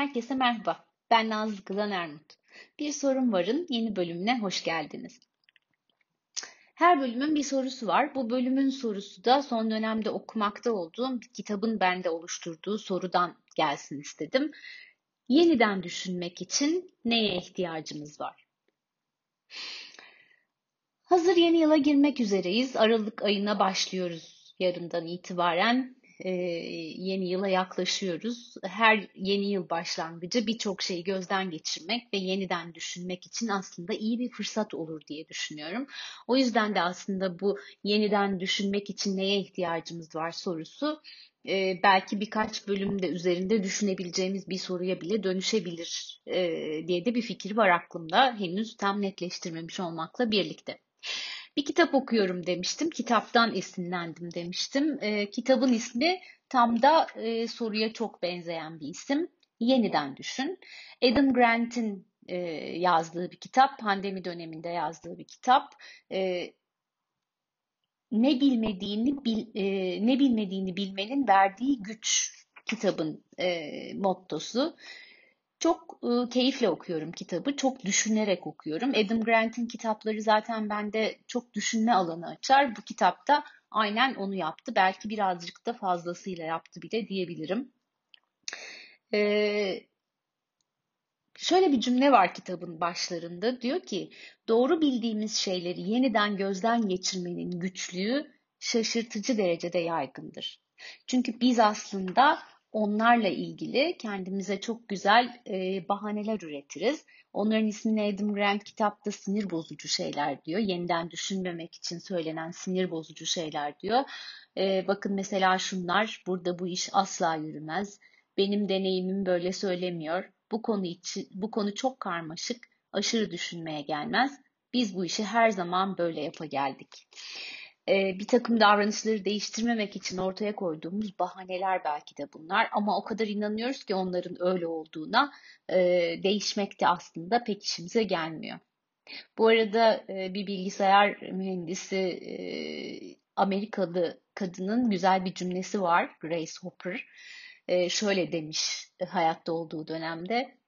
Herkese merhaba. Ben Nazlı Kılan Ermut. Bir Sorun Var'ın yeni bölümüne hoş geldiniz. Her bölümün bir sorusu var. Bu bölümün sorusu da son dönemde okumakta olduğum kitabın bende oluşturduğu sorudan gelsin istedim. Yeniden düşünmek için neye ihtiyacımız var? Hazır yeni yıla girmek üzereyiz. Aralık ayına başlıyoruz yarından itibaren e, yeni yıla yaklaşıyoruz. Her yeni yıl başlangıcı birçok şeyi gözden geçirmek ve yeniden düşünmek için aslında iyi bir fırsat olur diye düşünüyorum. O yüzden de aslında bu yeniden düşünmek için neye ihtiyacımız var sorusu e, belki birkaç bölümde üzerinde düşünebileceğimiz bir soruya bile dönüşebilir e, diye de bir fikir var aklımda. Henüz tam netleştirmemiş olmakla birlikte. Bir kitap okuyorum demiştim. Kitaptan esinlendim demiştim. E, kitabın ismi tam da e, soruya çok benzeyen bir isim. Yeniden düşün. Adam Grant'in e, yazdığı bir kitap. Pandemi döneminde yazdığı bir kitap. E, ne bilmediğini bil, e, ne bilmediğini bilmenin verdiği güç kitabın e, mottosu. Çok e, keyifle okuyorum kitabı, çok düşünerek okuyorum. Adam Grant'in kitapları zaten bende çok düşünme alanı açar. Bu kitapta aynen onu yaptı. Belki birazcık da fazlasıyla yaptı bile diyebilirim. Ee, şöyle bir cümle var kitabın başlarında. Diyor ki, doğru bildiğimiz şeyleri yeniden gözden geçirmenin güçlüğü şaşırtıcı derecede yaygındır. Çünkü biz aslında onlarla ilgili kendimize çok güzel e, bahaneler üretiriz. Onların ismini Adam Grant kitapta sinir bozucu şeyler diyor. Yeniden düşünmemek için söylenen sinir bozucu şeyler diyor. E, bakın mesela şunlar, burada bu iş asla yürümez. Benim deneyimim böyle söylemiyor. Bu konu için, bu konu çok karmaşık, aşırı düşünmeye gelmez. Biz bu işi her zaman böyle yapa geldik e, bir takım davranışları değiştirmemek için ortaya koyduğumuz bahaneler belki de bunlar. Ama o kadar inanıyoruz ki onların öyle olduğuna e, değişmek de aslında pek işimize gelmiyor. Bu arada e, bir bilgisayar mühendisi e, Amerikalı kadının güzel bir cümlesi var Grace Hopper. E, şöyle demiş hayatta olduğu dönemde.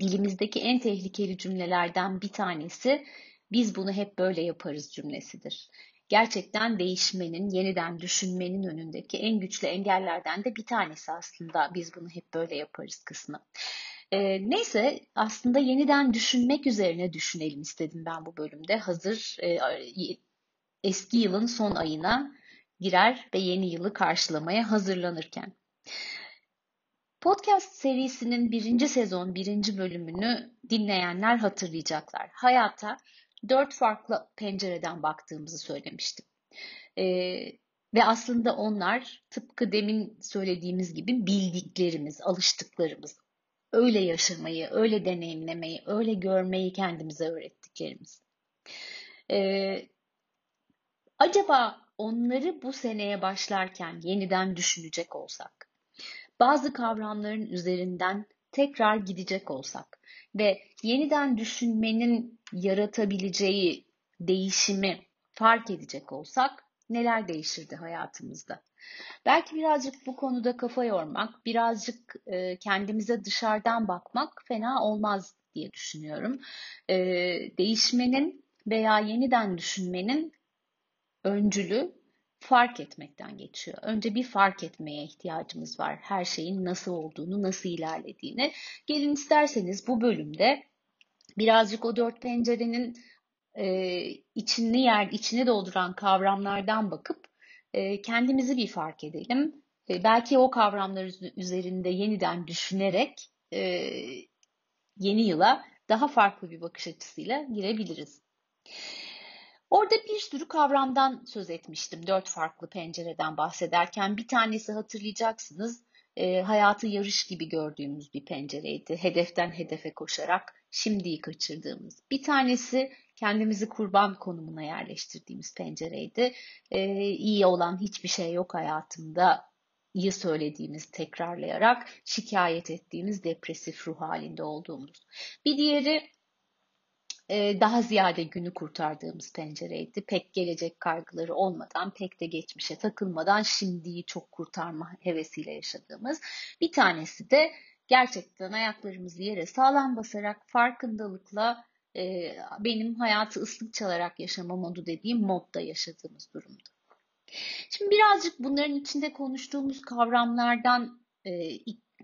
Dilimizdeki en tehlikeli cümlelerden bir tanesi biz bunu hep böyle yaparız cümlesidir gerçekten değişmenin, yeniden düşünmenin önündeki en güçlü engellerden de bir tanesi aslında biz bunu hep böyle yaparız kısmı. E, neyse aslında yeniden düşünmek üzerine düşünelim istedim ben bu bölümde. Hazır e, eski yılın son ayına girer ve yeni yılı karşılamaya hazırlanırken. Podcast serisinin birinci sezon birinci bölümünü dinleyenler hatırlayacaklar. Hayata dört farklı pencereden baktığımızı söylemiştim. E, ve aslında onlar tıpkı demin söylediğimiz gibi bildiklerimiz, alıştıklarımız, öyle yaşamayı, öyle deneyimlemeyi, öyle görmeyi kendimize öğrettiklerimiz. Ee, acaba onları bu seneye başlarken yeniden düşünecek olsak, bazı kavramların üzerinden tekrar gidecek olsak, ve yeniden düşünmenin yaratabileceği değişimi fark edecek olsak neler değişirdi hayatımızda? Belki birazcık bu konuda kafa yormak, birazcık e, kendimize dışarıdan bakmak fena olmaz diye düşünüyorum. E, değişmenin veya yeniden düşünmenin öncülü fark etmekten geçiyor. Önce bir fark etmeye ihtiyacımız var. Her şeyin nasıl olduğunu, nasıl ilerlediğini. Gelin isterseniz bu bölümde birazcık o dört pencerenin e, içini yer, içine dolduran kavramlardan bakıp e, kendimizi bir fark edelim. E, belki o kavramlar üzerinde yeniden düşünerek e, yeni yıla daha farklı bir bakış açısıyla girebiliriz. Orada bir sürü kavramdan söz etmiştim. Dört farklı pencereden bahsederken bir tanesi hatırlayacaksınız e, hayatı yarış gibi gördüğümüz bir pencereydi. Hedeften hedefe koşarak şimdiyi kaçırdığımız. Bir tanesi kendimizi kurban konumuna yerleştirdiğimiz pencereydi. E, iyi olan hiçbir şey yok hayatımda iyi söylediğimiz tekrarlayarak şikayet ettiğimiz depresif ruh halinde olduğumuz. Bir diğeri daha ziyade günü kurtardığımız pencereydi. Pek gelecek kaygıları olmadan, pek de geçmişe takılmadan şimdiyi çok kurtarma hevesiyle yaşadığımız. Bir tanesi de gerçekten ayaklarımızı yere sağlam basarak farkındalıkla e, benim hayatı ıslık çalarak yaşama modu dediğim modda yaşadığımız durumda. Şimdi birazcık bunların içinde konuştuğumuz kavramlardan e,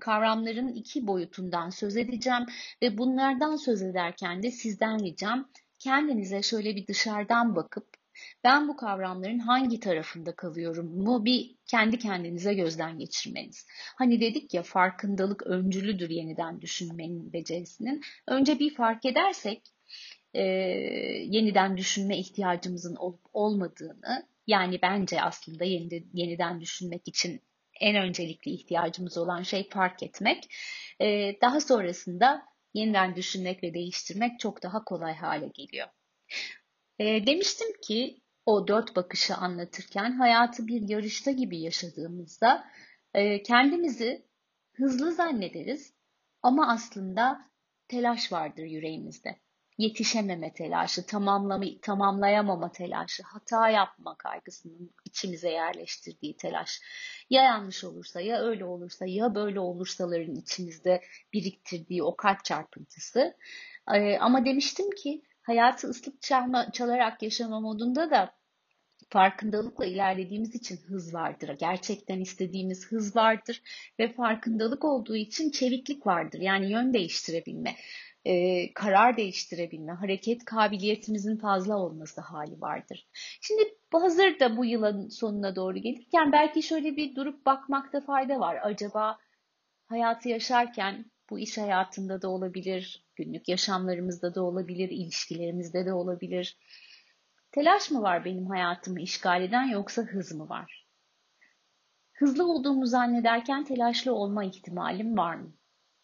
kavramların iki boyutundan söz edeceğim ve bunlardan söz ederken de sizden ricam kendinize şöyle bir dışarıdan bakıp ben bu kavramların hangi tarafında kalıyorum mu bir kendi kendinize gözden geçirmeniz. Hani dedik ya farkındalık öncülüdür yeniden düşünmenin becerisinin. Önce bir fark edersek e, yeniden düşünme ihtiyacımızın olup olmadığını yani bence aslında yeni, yeniden düşünmek için en öncelikli ihtiyacımız olan şey fark etmek. E, daha sonrasında yeniden düşünmek ve değiştirmek çok daha kolay hale geliyor. E, demiştim ki o dört bakışı anlatırken hayatı bir yarışta gibi yaşadığımızda e, kendimizi hızlı zannederiz ama aslında telaş vardır yüreğimizde. Yetişememe telaşı, tamamlama, tamamlayamama telaşı, hata yapma kaygısının içimize yerleştirdiği telaş. Ya yanlış olursa, ya öyle olursa, ya böyle olursaların içimizde biriktirdiği o kalp çarpıntısı. Ee, ama demiştim ki hayatı ıslık çalma, çalarak yaşama modunda da farkındalıkla ilerlediğimiz için hız vardır. Gerçekten istediğimiz hız vardır ve farkındalık olduğu için çeviklik vardır. Yani yön değiştirebilme, e, karar değiştirebilme, hareket kabiliyetimizin fazla olması hali vardır. Şimdi hazır da bu yılın sonuna doğru gelirken belki şöyle bir durup bakmakta fayda var. Acaba hayatı yaşarken bu iş hayatında da olabilir, günlük yaşamlarımızda da olabilir, ilişkilerimizde de olabilir. Telaş mı var benim hayatımı işgal eden yoksa hız mı var? Hızlı olduğumu zannederken telaşlı olma ihtimalim var mı?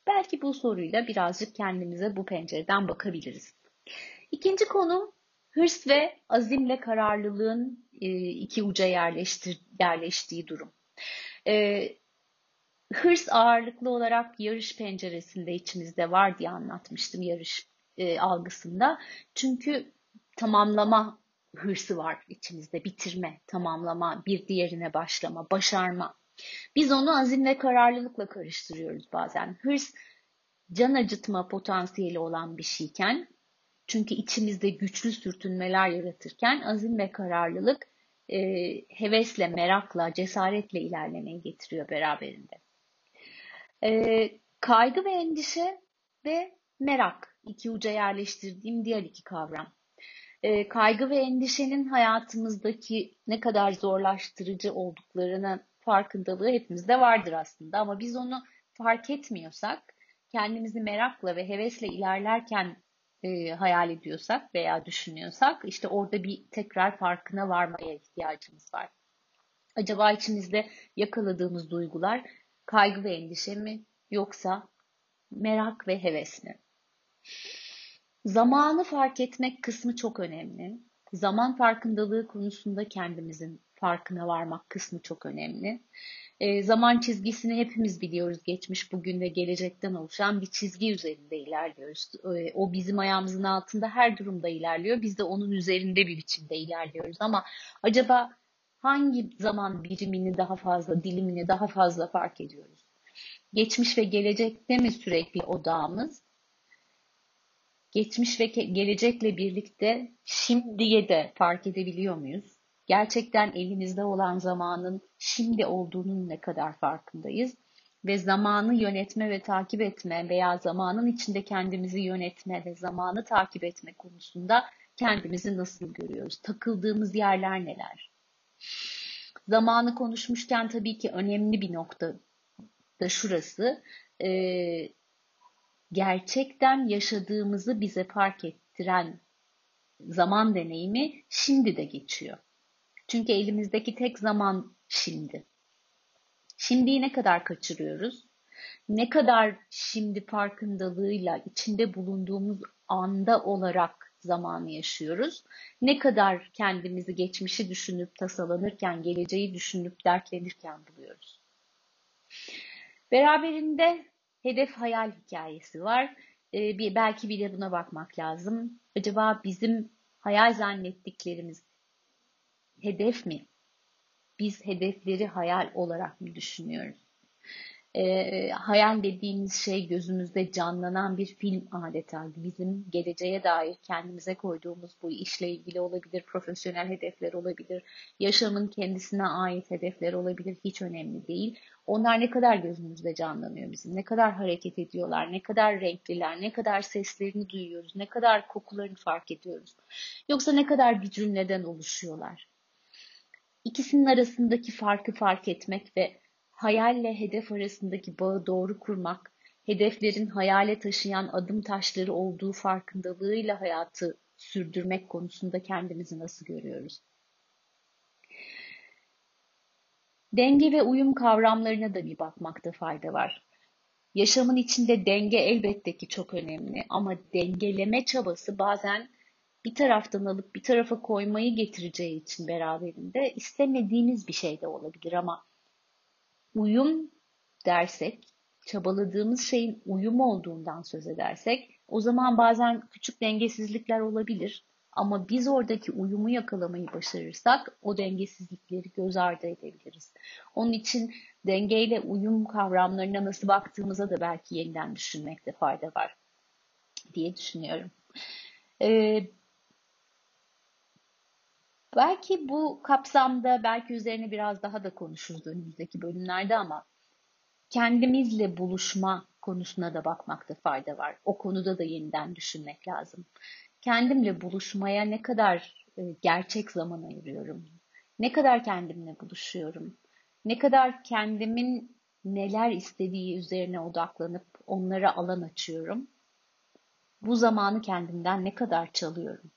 Belki bu soruyla birazcık kendimize bu pencereden bakabiliriz. İkinci konu hırs ve azimle kararlılığın e, iki uca yerleştir, yerleştiği durum. E, hırs ağırlıklı olarak yarış penceresinde içimizde var diye anlatmıştım yarış e, algısında. Çünkü tamamlama hırsı var içimizde. Bitirme, tamamlama, bir diğerine başlama, başarma. Biz onu azim ve kararlılıkla karıştırıyoruz bazen. Hırs can acıtma potansiyeli olan bir şeyken çünkü içimizde güçlü sürtünmeler yaratırken azim ve kararlılık e, hevesle, merakla, cesaretle ilerlemeyi getiriyor beraberinde. E, kaygı ve endişe ve merak iki uca yerleştirdiğim diğer iki kavram. E, kaygı ve endişenin hayatımızdaki ne kadar zorlaştırıcı olduklarını farkındalığı hepimizde vardır aslında ama biz onu fark etmiyorsak kendimizi merakla ve hevesle ilerlerken e, hayal ediyorsak veya düşünüyorsak işte orada bir tekrar farkına varmaya ihtiyacımız var. Acaba içimizde yakaladığımız duygular kaygı ve endişe mi yoksa merak ve heves mi? Zamanı fark etmek kısmı çok önemli. Zaman farkındalığı konusunda kendimizin farkına varmak kısmı çok önemli. E, zaman çizgisini hepimiz biliyoruz. Geçmiş, bugün ve gelecekten oluşan bir çizgi üzerinde ilerliyoruz. E, o bizim ayağımızın altında her durumda ilerliyor. Biz de onun üzerinde bir biçimde ilerliyoruz. Ama acaba hangi zaman birimini daha fazla, dilimini daha fazla fark ediyoruz? Geçmiş ve gelecekte mi sürekli odağımız? Geçmiş ve gelecekle birlikte şimdiye de fark edebiliyor muyuz? Gerçekten elimizde olan zamanın şimdi olduğunun ne kadar farkındayız ve zamanı yönetme ve takip etme veya zamanın içinde kendimizi yönetme ve zamanı takip etme konusunda kendimizi nasıl görüyoruz? Takıldığımız yerler neler? Zamanı konuşmuşken tabii ki önemli bir nokta da şurası. Ee, gerçekten yaşadığımızı bize fark ettiren zaman deneyimi şimdi de geçiyor. Çünkü elimizdeki tek zaman şimdi. Şimdiyi ne kadar kaçırıyoruz? Ne kadar şimdi farkındalığıyla içinde bulunduğumuz anda olarak zamanı yaşıyoruz? Ne kadar kendimizi geçmişi düşünüp tasalanırken, geleceği düşünüp dertlenirken buluyoruz? Beraberinde hedef hayal hikayesi var. Ee, bir, belki bir de buna bakmak lazım. Acaba bizim hayal zannettiklerimiz hedef mi? Biz hedefleri hayal olarak mı düşünüyoruz? E, hayal dediğimiz şey gözümüzde canlanan bir film adeta. Bizim geleceğe dair kendimize koyduğumuz bu işle ilgili olabilir, profesyonel hedefler olabilir, yaşamın kendisine ait hedefler olabilir, hiç önemli değil. Onlar ne kadar gözümüzde canlanıyor bizim, ne kadar hareket ediyorlar, ne kadar renkliler, ne kadar seslerini duyuyoruz, ne kadar kokularını fark ediyoruz. Yoksa ne kadar bir cümleden oluşuyorlar. İkisinin arasındaki farkı fark etmek ve hayalle hedef arasındaki bağı doğru kurmak, hedeflerin hayale taşıyan adım taşları olduğu farkındalığıyla hayatı sürdürmek konusunda kendimizi nasıl görüyoruz? Denge ve uyum kavramlarına da bir bakmakta fayda var. Yaşamın içinde denge elbette ki çok önemli ama dengeleme çabası bazen bir taraftan alıp bir tarafa koymayı getireceği için beraberinde istemediğiniz bir şey de olabilir ama uyum dersek, çabaladığımız şeyin uyum olduğundan söz edersek o zaman bazen küçük dengesizlikler olabilir. Ama biz oradaki uyumu yakalamayı başarırsak o dengesizlikleri göz ardı edebiliriz. Onun için dengeyle uyum kavramlarına nasıl baktığımıza da belki yeniden düşünmekte fayda var diye düşünüyorum. Ee, belki bu kapsamda belki üzerine biraz daha da konuşuruz önümüzdeki bölümlerde ama kendimizle buluşma konusuna da bakmakta fayda var. O konuda da yeniden düşünmek lazım kendimle buluşmaya ne kadar e, gerçek zaman ayırıyorum? Ne kadar kendimle buluşuyorum? Ne kadar kendimin neler istediği üzerine odaklanıp onlara alan açıyorum? Bu zamanı kendimden ne kadar çalıyorum?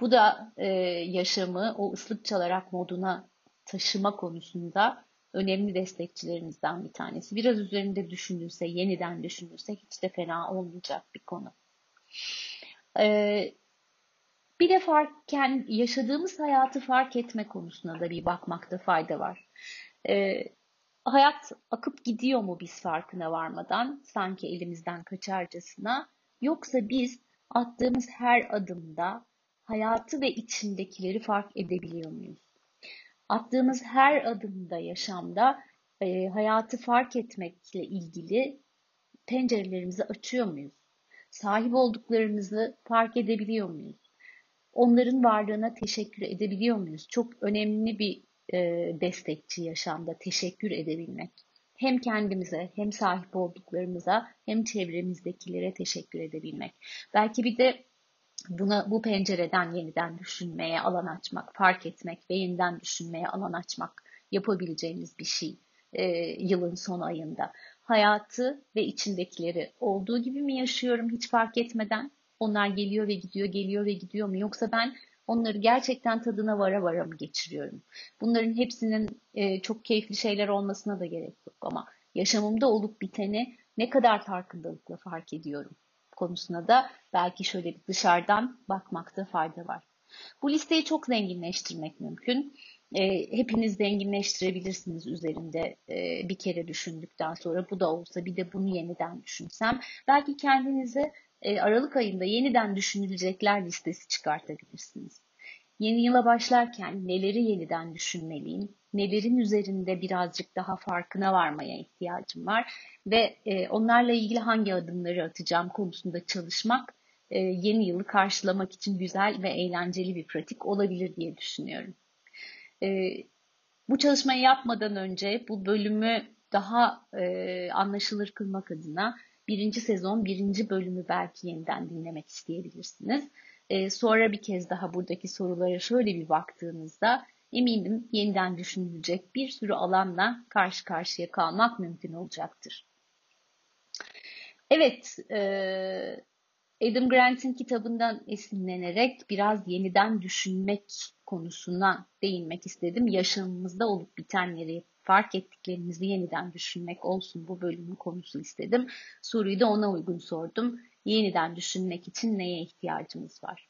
Bu da e, yaşamı o ıslık çalarak moduna taşıma konusunda önemli destekçilerimizden bir tanesi. Biraz üzerinde düşünülse, yeniden düşünülse hiç de fena olmayacak bir konu. Ee, bir de farkken yaşadığımız hayatı fark etme konusuna da bir bakmakta fayda var. Ee, hayat akıp gidiyor mu biz farkına varmadan sanki elimizden kaçarcasına yoksa biz attığımız her adımda hayatı ve içindekileri fark edebiliyor muyuz? Attığımız her adımda yaşamda e, hayatı fark etmekle ilgili pencerelerimizi açıyor muyuz? sahip olduklarımızı fark edebiliyor muyuz? Onların varlığına teşekkür edebiliyor muyuz? Çok önemli bir e, destekçi yaşamda teşekkür edebilmek. Hem kendimize hem sahip olduklarımıza hem çevremizdekilere teşekkür edebilmek. Belki bir de buna bu pencereden yeniden düşünmeye alan açmak, fark etmek ve yeniden düşünmeye alan açmak yapabileceğimiz bir şey e, yılın son ayında hayatı ve içindekileri olduğu gibi mi yaşıyorum hiç fark etmeden? Onlar geliyor ve gidiyor, geliyor ve gidiyor mu? Yoksa ben onları gerçekten tadına vara vara mı geçiriyorum? Bunların hepsinin e, çok keyifli şeyler olmasına da gerek yok ama yaşamımda olup biteni ne kadar farkındalıkla fark ediyorum konusuna da belki şöyle bir dışarıdan bakmakta fayda var. Bu listeyi çok zenginleştirmek mümkün e, hepiniz zenginleştirebilirsiniz üzerinde e, bir kere düşündükten sonra bu da olsa bir de bunu yeniden düşünsem belki kendinize e, Aralık ayında yeniden düşünülecekler listesi çıkartabilirsiniz. Yeni yıla başlarken neleri yeniden düşünmeliyim, nelerin üzerinde birazcık daha farkına varmaya ihtiyacım var ve e, onlarla ilgili hangi adımları atacağım konusunda çalışmak e, yeni yılı karşılamak için güzel ve eğlenceli bir pratik olabilir diye düşünüyorum. E, bu çalışmayı yapmadan önce bu bölümü daha e, anlaşılır kılmak adına birinci sezon birinci bölümü belki yeniden dinlemek isteyebilirsiniz. E, sonra bir kez daha buradaki sorulara şöyle bir baktığınızda eminim yeniden düşünülecek bir sürü alanla karşı karşıya kalmak mümkün olacaktır. Evet, e, Adam Grant'in kitabından esinlenerek biraz yeniden düşünmek konusuna değinmek istedim. Yaşamımızda olup bitenleri fark ettiklerimizi yeniden düşünmek olsun bu bölümün konusu istedim. Soruyu da ona uygun sordum. Yeniden düşünmek için neye ihtiyacımız var?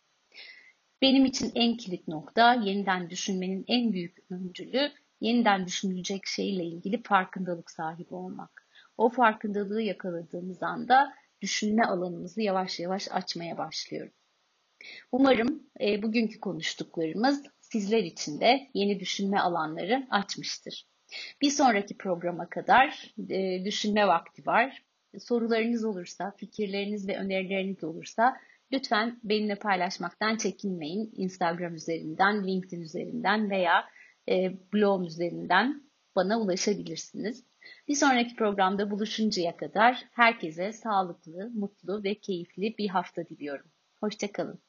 Benim için en kilit nokta yeniden düşünmenin en büyük öncülü yeniden düşünülecek şeyle ilgili farkındalık sahibi olmak. O farkındalığı yakaladığımız anda düşünme alanımızı yavaş yavaş açmaya başlıyoruz. Umarım e, bugünkü konuştuklarımız sizler için de yeni düşünme alanları açmıştır. Bir sonraki programa kadar e, düşünme vakti var. Sorularınız olursa, fikirleriniz ve önerileriniz olursa lütfen benimle paylaşmaktan çekinmeyin. Instagram üzerinden, LinkedIn üzerinden veya e, blog üzerinden bana ulaşabilirsiniz. Bir sonraki programda buluşuncaya kadar herkese sağlıklı, mutlu ve keyifli bir hafta diliyorum. Hoşçakalın.